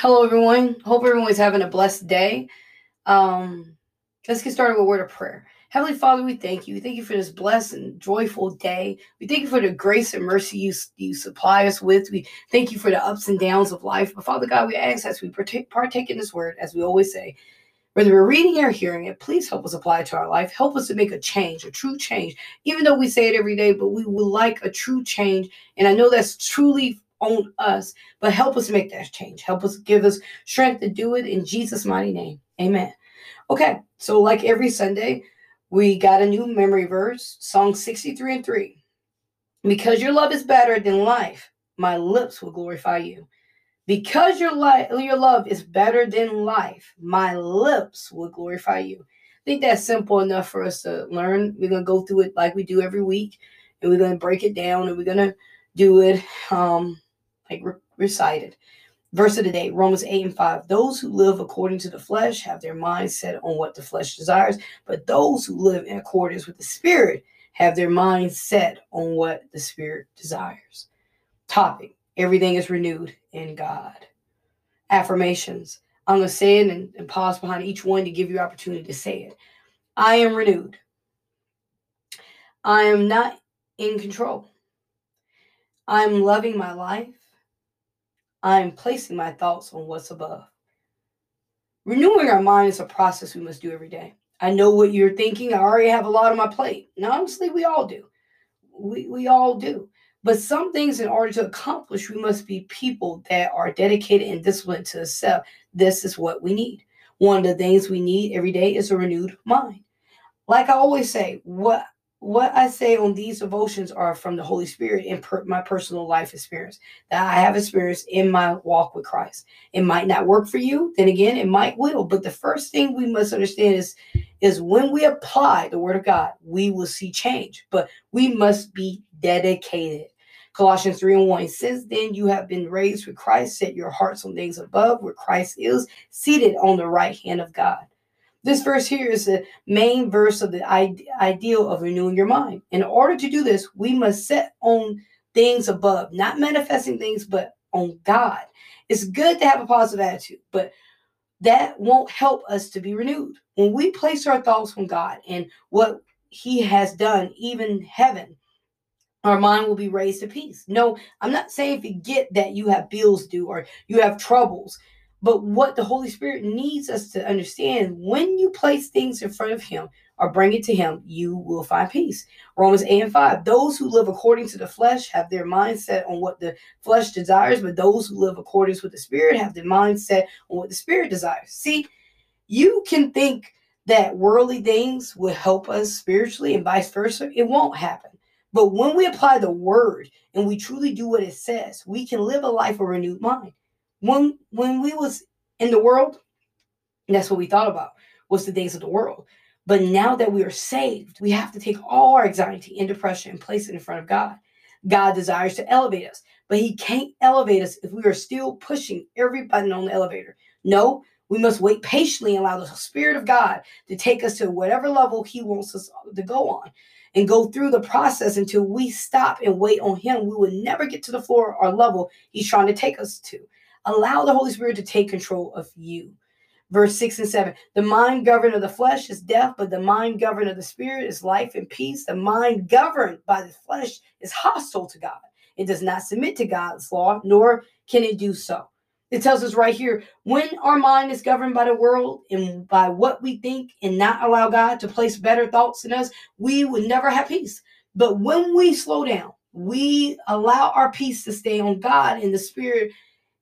Hello, everyone. Hope everyone's having a blessed day. Um, let's get started with a word of prayer. Heavenly Father, we thank you. We thank you for this blessed and joyful day. We thank you for the grace and mercy you, you supply us with. We thank you for the ups and downs of life. But Father God, we ask as we partake, partake in this word, as we always say, whether we're reading it or hearing it, please help us apply it to our life. Help us to make a change, a true change. Even though we say it every day, but we would like a true change. And I know that's truly on us, but help us make that change. Help us give us strength to do it in Jesus' mighty name. Amen. Okay, so like every Sunday, we got a new memory verse, Psalm 63 and 3. Because your love is better than life, my lips will glorify you. Because your life, your love is better than life, my lips will glorify you. I think that's simple enough for us to learn. We're gonna go through it like we do every week, and we're gonna break it down, and we're gonna do it um, like re- recited. Verse of the day, Romans 8 and 5. Those who live according to the flesh have their mind set on what the flesh desires, but those who live in accordance with the Spirit have their mind set on what the Spirit desires. Topic Everything is renewed in God. Affirmations. I'm going to say it and, and pause behind each one to give you opportunity to say it. I am renewed. I am not in control. I'm loving my life. I'm placing my thoughts on what's above. Renewing our mind is a process we must do every day. I know what you're thinking. I already have a lot on my plate. And honestly, we all do. We, we all do. But some things, in order to accomplish, we must be people that are dedicated and disciplined to accept this is what we need. One of the things we need every day is a renewed mind. Like I always say, what what I say on these devotions are from the Holy Spirit and per, my personal life experience that I have experienced in my walk with Christ. It might not work for you, then again, it might will. But the first thing we must understand is, is when we apply the Word of God, we will see change. But we must be dedicated. Colossians 3 and 1 says, Then you have been raised with Christ, set your hearts on things above, where Christ is, seated on the right hand of God. This verse here is the main verse of the ideal of renewing your mind. In order to do this, we must set on things above, not manifesting things, but on God. It's good to have a positive attitude, but that won't help us to be renewed. When we place our thoughts on God and what He has done, even heaven, our mind will be raised to peace. No, I'm not saying forget that you have bills due or you have troubles. But what the Holy Spirit needs us to understand when you place things in front of Him or bring it to Him, you will find peace. Romans 8 and 5. Those who live according to the flesh have their mindset on what the flesh desires, but those who live according with the Spirit have their mindset on what the Spirit desires. See, you can think that worldly things will help us spiritually and vice versa. It won't happen. But when we apply the word and we truly do what it says, we can live a life of renewed mind. When when we was in the world, that's what we thought about was the days of the world. But now that we are saved, we have to take all our anxiety and depression and place it in front of God. God desires to elevate us, but He can't elevate us if we are still pushing every button on the elevator. No, we must wait patiently and allow the Spirit of God to take us to whatever level He wants us to go on and go through the process until we stop and wait on Him. We will never get to the floor or level He's trying to take us to. Allow the Holy Spirit to take control of you. Verse 6 and 7 The mind governed of the flesh is death, but the mind governed of the spirit is life and peace. The mind governed by the flesh is hostile to God. It does not submit to God's law, nor can it do so. It tells us right here when our mind is governed by the world and by what we think and not allow God to place better thoughts in us, we would never have peace. But when we slow down, we allow our peace to stay on God in the spirit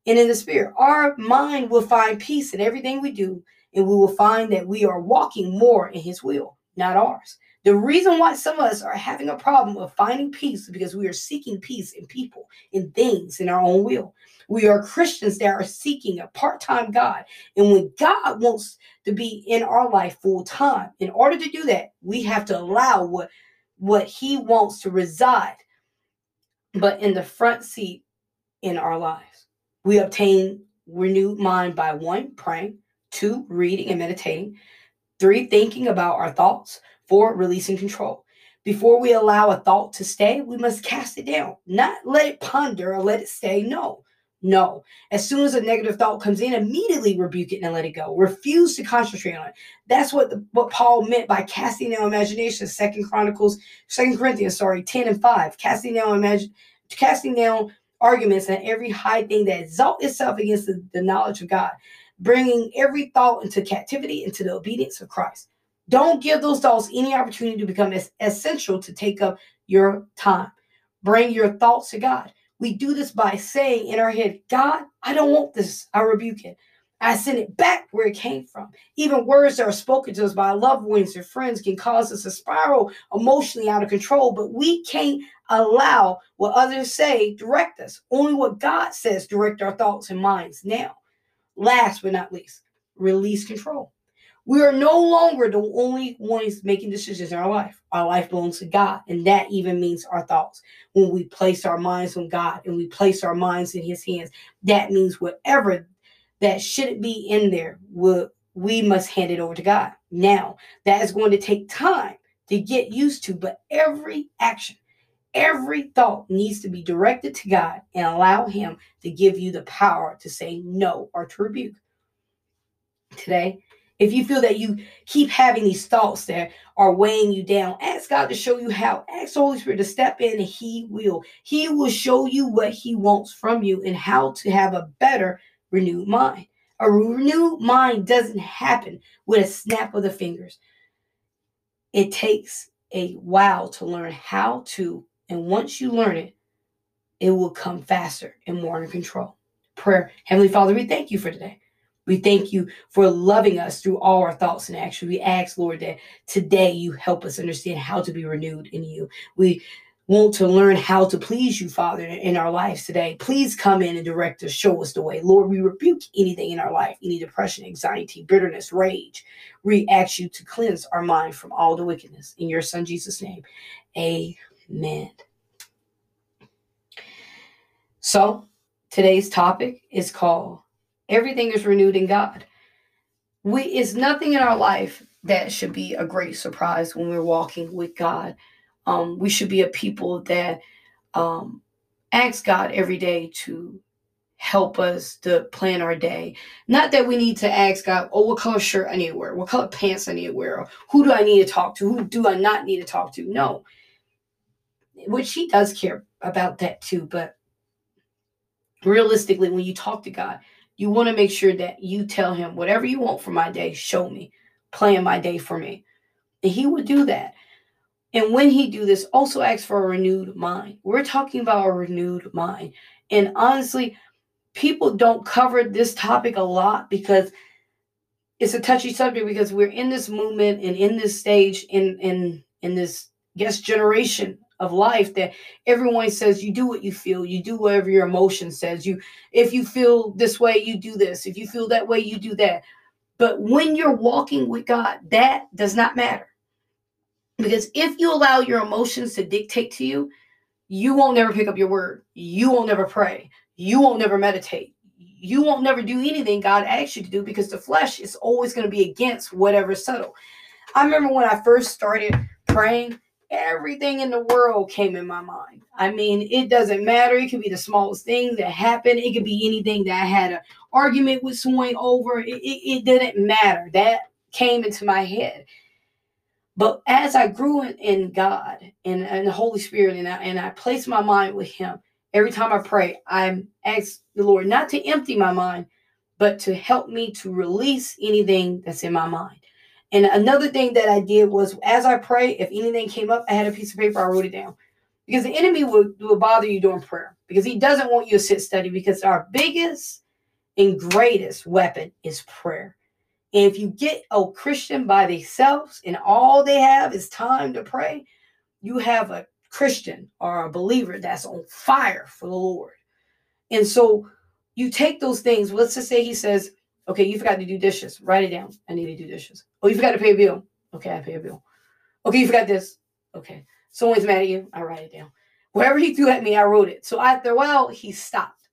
and in the spirit. Our mind will find peace in everything we do, and we will find that we are walking more in His will, not ours. The reason why some of us are having a problem of finding peace is because we are seeking peace in people, in things, in our own will. We are Christians that are seeking a part time God. And when God wants to be in our life full time, in order to do that, we have to allow what, what He wants to reside, but in the front seat in our lives. We obtain renewed mind by one, praying, two, reading and meditating, three, thinking about our thoughts, four, releasing control. Before we allow a thought to stay, we must cast it down, not let it ponder or let it stay. No, No. As soon as a negative thought comes in, immediately rebuke it and let it go. Refuse to concentrate on it. That's what the, what Paul meant by casting down imagination. Second Chronicles, Second Corinthians, sorry, 10 and 5. Casting down imagine casting down arguments and every high thing that exalt itself against the, the knowledge of God, bringing every thought into captivity into the obedience of Christ. Don't give those thoughts any opportunity to become as essential to take up your time. Bring your thoughts to God. We do this by saying in our head, God, I don't want this. I rebuke it. I send it back where it came from. Even words that are spoken to us by loved ones or friends can cause us to spiral emotionally out of control, but we can't allow what others say direct us. Only what God says direct our thoughts and minds now. Last but not least, release control. We are no longer the only ones making decisions in our life. Our life belongs to God, and that even means our thoughts. When we place our minds on God and we place our minds in His hands, that means whatever that shouldn't be in there, will we must hand it over to God. Now, that is going to take time to get used to, but every action, every thought needs to be directed to God and allow Him to give you the power to say no or to rebuke. Today, if you feel that you keep having these thoughts that are weighing you down, ask God to show you how. Ask the Holy Spirit to step in and He will. He will show you what He wants from you and how to have a better renewed mind. A renewed mind doesn't happen with a snap of the fingers. It takes a while to learn how to, and once you learn it, it will come faster and more under control. Prayer. Heavenly Father, we thank you for today. We thank you for loving us through all our thoughts and actions. We ask, Lord, that today you help us understand how to be renewed in you. We want to learn how to please you, Father, in our lives today. Please come in and direct us, show us the way. Lord, we rebuke anything in our life, any depression, anxiety, bitterness, rage. We ask you to cleanse our mind from all the wickedness. In your Son, Jesus' name, amen. So, today's topic is called Everything is renewed in God. We is nothing in our life that should be a great surprise when we're walking with God. Um, we should be a people that um, ask God every day to help us to plan our day. Not that we need to ask God, oh, what color shirt I need to wear, what color pants I need to wear, or who do I need to talk to, who do I not need to talk to. No, which He does care about that too. But realistically, when you talk to God, you want to make sure that you tell him whatever you want for my day, show me, plan my day for me. And he would do that. And when he do this, also ask for a renewed mind. We're talking about a renewed mind. And honestly, people don't cover this topic a lot because it's a touchy subject because we're in this movement and in this stage in in in this guess generation of life that everyone says you do what you feel. You do whatever your emotion says. You if you feel this way you do this. If you feel that way you do that. But when you're walking with god that does not matter because if you allow your emotions to dictate to you you won't never pick up your word you won't never pray you won't never meditate you won't never do anything god asks you to do because the flesh is always going to be against whatever's subtle i remember when i first started praying everything in the world came in my mind. I mean, it doesn't matter. It could be the smallest thing that happened. It could be anything that I had an argument with someone over. It, it, it didn't matter. That came into my head. But as I grew in, in God and, and the Holy Spirit, and I, and I placed my mind with Him, every time I pray, I ask the Lord not to empty my mind, but to help me to release anything that's in my mind. And another thing that I did was as I pray, if anything came up, I had a piece of paper, I wrote it down. Because the enemy will, will bother you during prayer because he doesn't want you to sit study because our biggest and greatest weapon is prayer. If you get a Christian by themselves and all they have is time to pray, you have a Christian or a believer that's on fire for the Lord. And so you take those things. Let's just say he says, Okay, you forgot to do dishes. Write it down. I need to do dishes. Oh, you forgot to pay a bill. Okay, I pay a bill. Okay, you forgot this. Okay. Someone's mad at you. I write it down. Whatever he threw at me, I wrote it. So after a while, he stopped.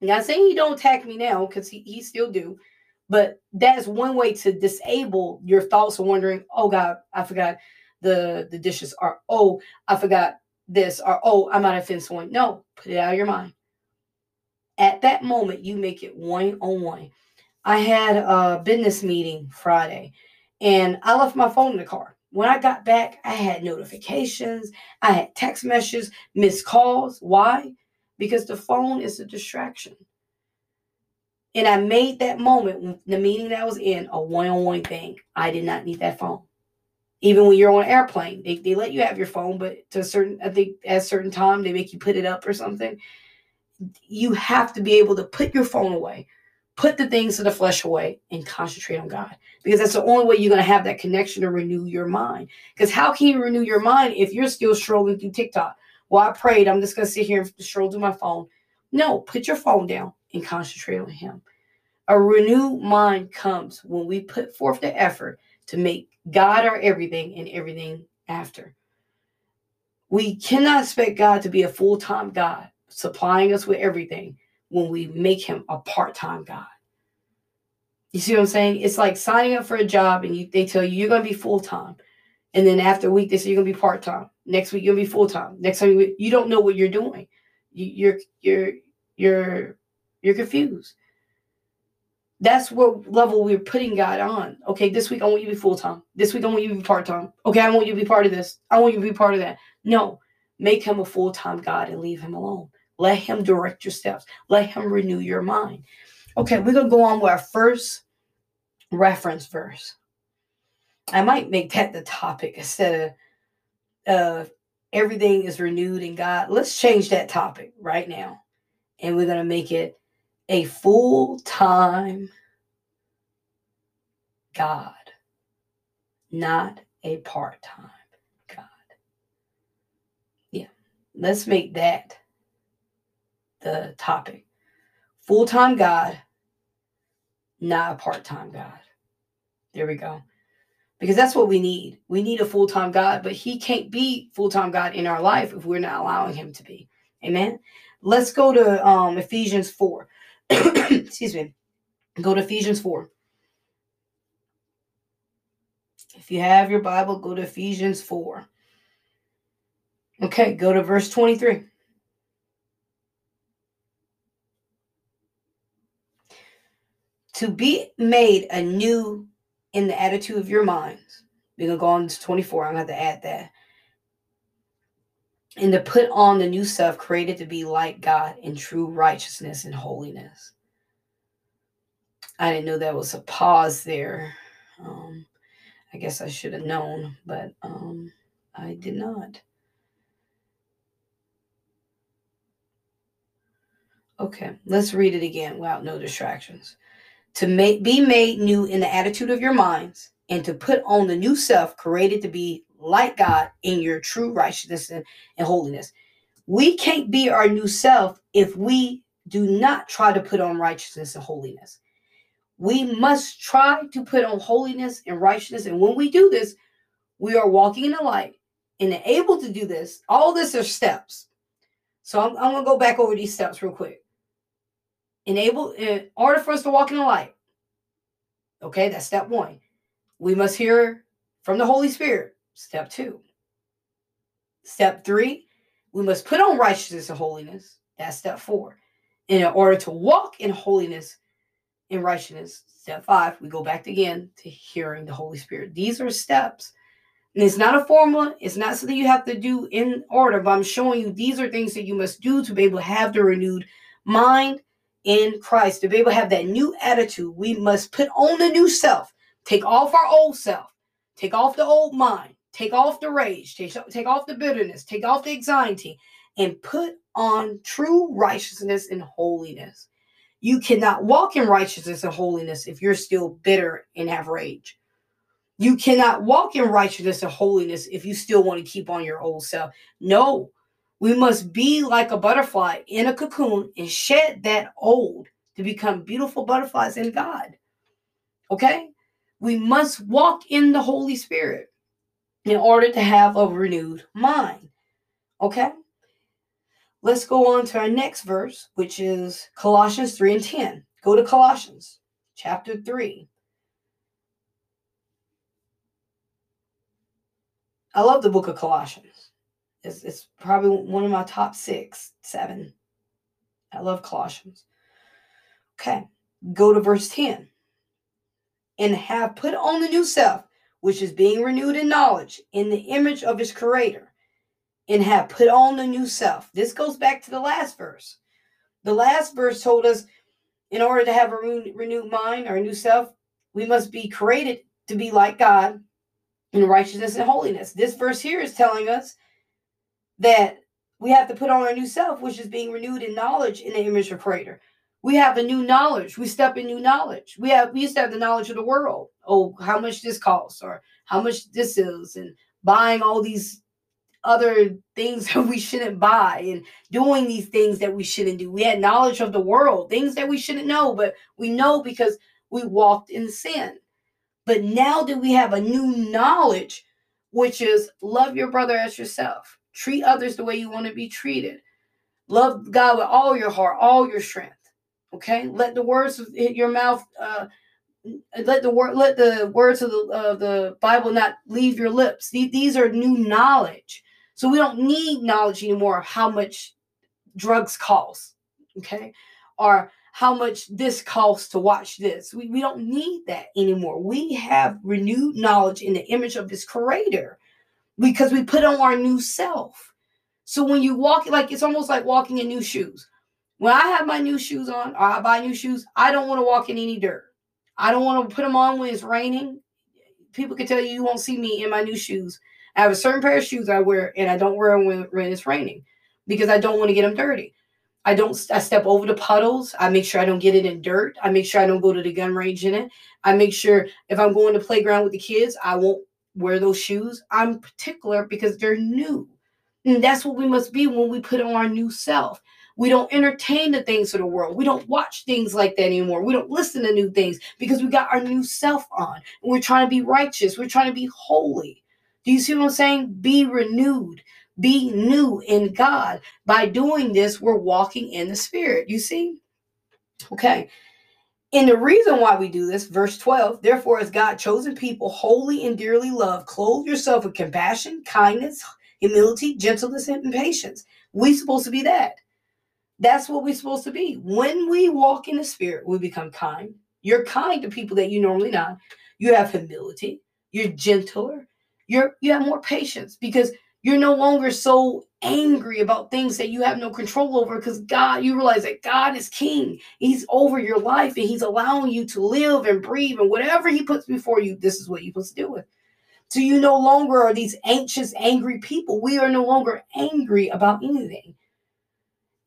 Not saying he don't attack me now, because he, he still do. But that's one way to disable your thoughts of wondering, oh God, I forgot the, the dishes, are oh, I forgot this, or oh, I might offend someone. No, put it out of your mind. At that moment, you make it one on one. I had a business meeting Friday and I left my phone in the car. When I got back, I had notifications, I had text messages, missed calls. Why? Because the phone is a distraction. And I made that moment, the meeting that I was in, a one on one thing. I did not need that phone. Even when you're on an airplane, they, they let you have your phone, but to a certain, I think at a certain time, they make you put it up or something. You have to be able to put your phone away, put the things of the flesh away, and concentrate on God. Because that's the only way you're going to have that connection to renew your mind. Because how can you renew your mind if you're still strolling through TikTok? Well, I prayed, I'm just going to sit here and stroll through my phone. No, put your phone down and concentrate on Him. A renewed mind comes when we put forth the effort to make God our everything and everything after. We cannot expect God to be a full time God, supplying us with everything when we make Him a part time God. You see what I'm saying? It's like signing up for a job and you, they tell you you're going to be full time. And then after a week, they say you're going to be part time. Next week, you'll be full time. Next time, you, don't know what you're doing. You, you're, you're, you're, you're confused. That's what level we're putting God on. Okay, this week I want you to be full time. This week I want you to be part time. Okay, I want you to be part of this. I want you to be part of that. No, make him a full time God and leave him alone. Let him direct your steps. Let him renew your mind. Okay, we're going to go on with our first reference verse. I might make that the topic instead of uh, everything is renewed in God. Let's change that topic right now. And we're going to make it a full time God, not a part time God. Yeah, let's make that the topic. Full time God, not a part time God. There we go. Because that's what we need. We need a full time God, but He can't be full time God in our life if we're not allowing Him to be. Amen. Let's go to um, Ephesians 4. excuse me, go to Ephesians 4. If you have your Bible, go to Ephesians 4. Okay, go to verse 23. To be made anew in the attitude of your minds. We're going to go on to 24. I'm going to have to add that and to put on the new self created to be like God in true righteousness and holiness. I didn't know that was a pause there. Um, I guess I should have known, but um, I did not. Okay, let's read it again without no distractions. To make, be made new in the attitude of your minds, and to put on the new self created to be like God in your true righteousness and, and holiness. We can't be our new self if we do not try to put on righteousness and holiness. We must try to put on holiness and righteousness. And when we do this, we are walking in the light and able to do this. All this are steps. So I'm, I'm going to go back over these steps real quick. Enable, in order for us to walk in the light, okay, that's step one. We must hear from the Holy Spirit. Step two. Step three, we must put on righteousness and holiness. That's step four. And in order to walk in holiness and righteousness, step five, we go back again to hearing the Holy Spirit. These are steps. And it's not a formula, it's not something you have to do in order, but I'm showing you these are things that you must do to be able to have the renewed mind in Christ, to be able to have that new attitude. We must put on the new self, take off our old self, take off the old mind, Take off the rage, take, take off the bitterness, take off the anxiety, and put on true righteousness and holiness. You cannot walk in righteousness and holiness if you're still bitter and have rage. You cannot walk in righteousness and holiness if you still want to keep on your old self. No, we must be like a butterfly in a cocoon and shed that old to become beautiful butterflies in God. Okay? We must walk in the Holy Spirit in order to have a renewed mind. Okay? Let's go on to our next verse, which is Colossians 3 and 10. Go to Colossians chapter 3. I love the book of Colossians. It's, it's probably one of my top six, seven. I love Colossians. Okay, go to verse 10. And have put on the new self, which is being renewed in knowledge in the image of his creator, and have put on the new self. This goes back to the last verse. The last verse told us in order to have a renewed mind or a new self, we must be created to be like God in righteousness and holiness. This verse here is telling us that we have to put on our new self, which is being renewed in knowledge in the image of Creator. We have a new knowledge. We step in new knowledge. We have we used to have the knowledge of the world. Oh, how much this costs, or how much this is, and buying all these other things that we shouldn't buy and doing these things that we shouldn't do. We had knowledge of the world, things that we shouldn't know, but we know because we walked in sin. But now that we have a new knowledge, which is love your brother as yourself, treat others the way you want to be treated, love God with all your heart, all your strength. Okay, let the words hit your mouth. Uh, let the word let the words of the uh, the Bible not leave your lips. These are new knowledge, so we don't need knowledge anymore of how much drugs cost. Okay, or how much this costs to watch this. We, we don't need that anymore. We have renewed knowledge in the image of his creator because we put on our new self. So when you walk, like it's almost like walking in new shoes. When I have my new shoes on or I buy new shoes, I don't want to walk in any dirt. I don't want to put them on when it's raining. People can tell you you won't see me in my new shoes. I have a certain pair of shoes I wear and I don't wear them when, when it's raining because I don't want to get them dirty. I don't I step over the puddles. I make sure I don't get it in dirt. I make sure I don't go to the gun range in it. I make sure if I'm going to playground with the kids, I won't wear those shoes. I'm particular because they're new. And that's what we must be when we put on our new self. We don't entertain the things of the world. We don't watch things like that anymore. We don't listen to new things because we got our new self on. And we're trying to be righteous. We're trying to be holy. Do you see what I'm saying? Be renewed be new in God. By doing this, we're walking in the Spirit. You see? Okay. And the reason why we do this, verse 12, therefore, as God chosen people, holy and dearly loved, clothe yourself with compassion, kindness, humility, gentleness, and patience. We're supposed to be that. That's what we're supposed to be. When we walk in the Spirit, we become kind. You're kind to people that you normally not. You have humility. You're gentler. You're you have more patience because you're no longer so angry about things that you have no control over because God, you realize that God is king. He's over your life and He's allowing you to live and breathe. And whatever He puts before you, this is what you're supposed to do with. So you no longer are these anxious, angry people. We are no longer angry about anything.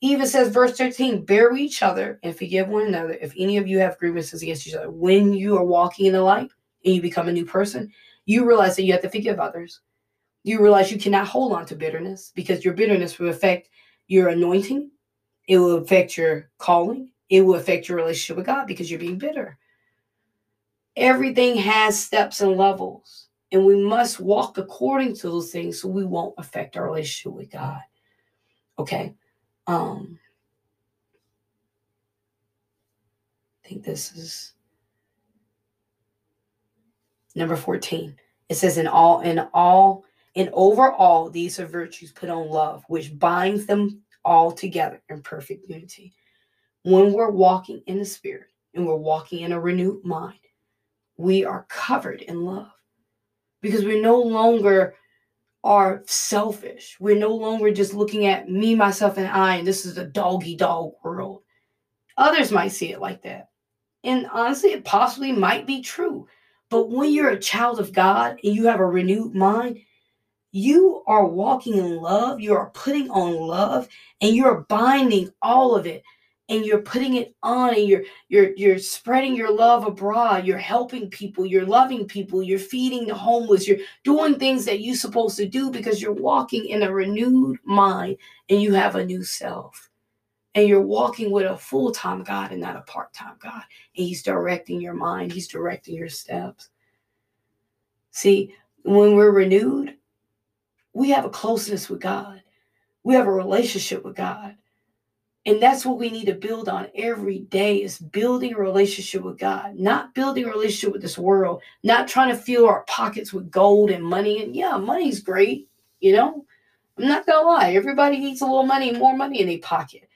Even says, verse 13, bear with each other and forgive one another if any of you have grievances against each other. When you are walking in the light and you become a new person, you realize that you have to forgive others you realize you cannot hold on to bitterness because your bitterness will affect your anointing, it will affect your calling, it will affect your relationship with God because you're being bitter. Everything has steps and levels, and we must walk according to those things so we won't affect our relationship with God. Okay. Um I think this is number 14. It says in all in all in overall, these are virtues put on love, which binds them all together in perfect unity. When we're walking in the Spirit and we're walking in a renewed mind, we are covered in love because we're no longer are selfish. We're no longer just looking at me, myself, and I, and this is a doggy dog world. Others might see it like that. And honestly, it possibly might be true. But when you're a child of God and you have a renewed mind, you are walking in love, you are putting on love, and you're binding all of it and you're putting it on and you're you're you're spreading your love abroad. You're helping people. You're loving people. You're feeding the homeless. You're doing things that you're supposed to do because you're walking in a renewed mind and you have a new self. And you're walking with a full-time god and not a part-time god. And he's directing your mind. He's directing your steps. See when we're renewed we have a closeness with God. We have a relationship with God. And that's what we need to build on every day is building a relationship with God, not building a relationship with this world, not trying to fill our pockets with gold and money. And yeah, money's great, you know. I'm not gonna lie, everybody needs a little money, more money in their pocket.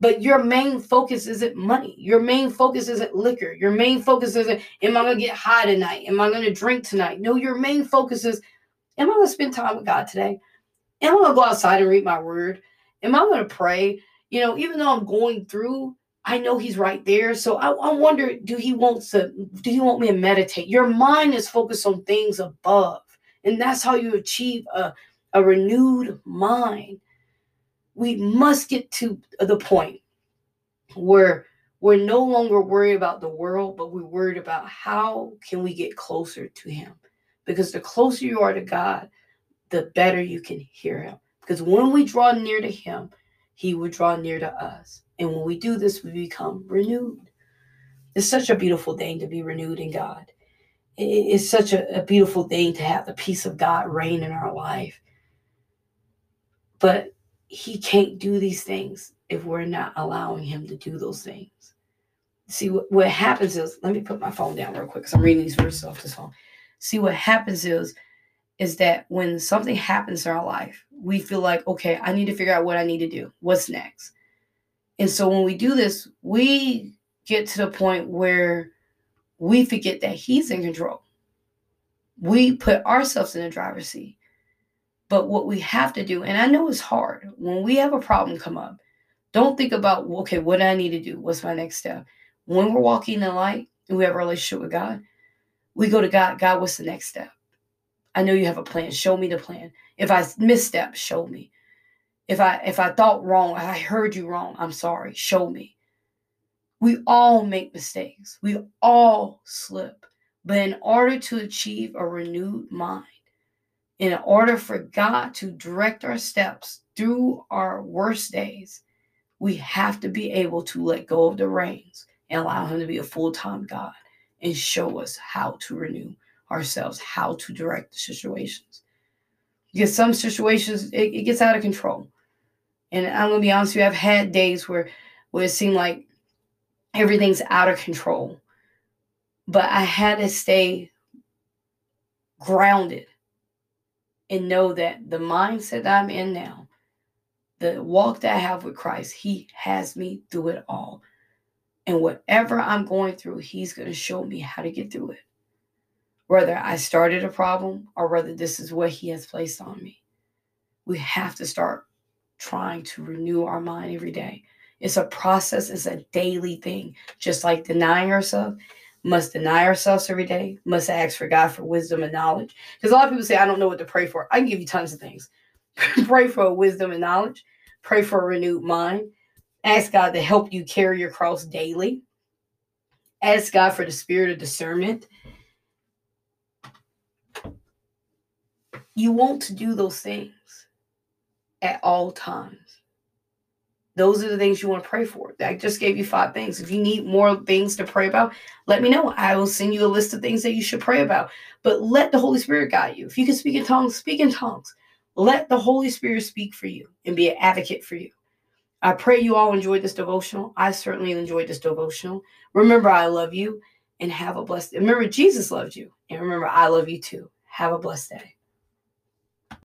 But your main focus isn't money. Your main focus isn't liquor. Your main focus isn't, am I to get high tonight? Am I to drink tonight? No, your main focus is, am I to spend time with God today? Am I to go outside and read my word? Am I to pray? You know, even though I'm going through, I know He's right there. So I, I wonder, do He want to? Do He want me to meditate? Your mind is focused on things above, and that's how you achieve a a renewed mind we must get to the point where we're no longer worried about the world, but we're worried about how can we get closer to him. Because the closer you are to God, the better you can hear him. Because when we draw near to him, he would draw near to us. And when we do this, we become renewed. It's such a beautiful thing to be renewed in God. It's such a, a beautiful thing to have the peace of God reign in our life. But he can't do these things if we're not allowing him to do those things. See, what, what happens is, let me put my phone down real quick because I'm reading these verses off this phone. See, what happens is, is that when something happens in our life, we feel like, okay, I need to figure out what I need to do. What's next? And so when we do this, we get to the point where we forget that he's in control. We put ourselves in the driver's seat. But what we have to do, and I know it's hard, when we have a problem come up, don't think about, okay, what do I need to do? What's my next step? When we're walking in light and we have a relationship with God, we go to God, God, what's the next step? I know you have a plan. Show me the plan. If I misstep, show me. If I if I thought wrong, I heard you wrong, I'm sorry. Show me. We all make mistakes. We all slip. But in order to achieve a renewed mind, in order for God to direct our steps through our worst days, we have to be able to let go of the reins and allow Him to be a full time God and show us how to renew ourselves, how to direct the situations. Because some situations, it, it gets out of control. And I'm going to be honest with you, I've had days where, where it seemed like everything's out of control. But I had to stay grounded and know that the mindset I'm in now, the walk that I have with Christ, He has me through it all. And whatever I'm going through, He's going to show me how to get through it. Whether I started a problem or whether this is what He has placed on me. We have to start trying to renew our mind every day. It's a process, it's a daily thing, just like denying ourselves must deny ourselves every day, must ask for God for wisdom and knowledge. Because a lot of people say, I don't know what to pray for. I can give you tons of things. pray for wisdom and knowledge, pray for a renewed mind, ask God to help you carry your cross daily, ask God for the spirit of discernment. You want to do those things at all times. Those are the things you want to pray for. I just gave you five things. If you need more things to pray about, let me know. I will send you a list of things that you should pray about. But let the Holy Spirit guide you. If you can speak in tongues, speak in tongues. Let the Holy Spirit speak for you and be an advocate for you. I pray you all enjoyed this devotional. I certainly enjoyed this devotional. Remember, I love you and have a blessed. Remember, Jesus loves you, and remember, I love you too. Have a blessed day.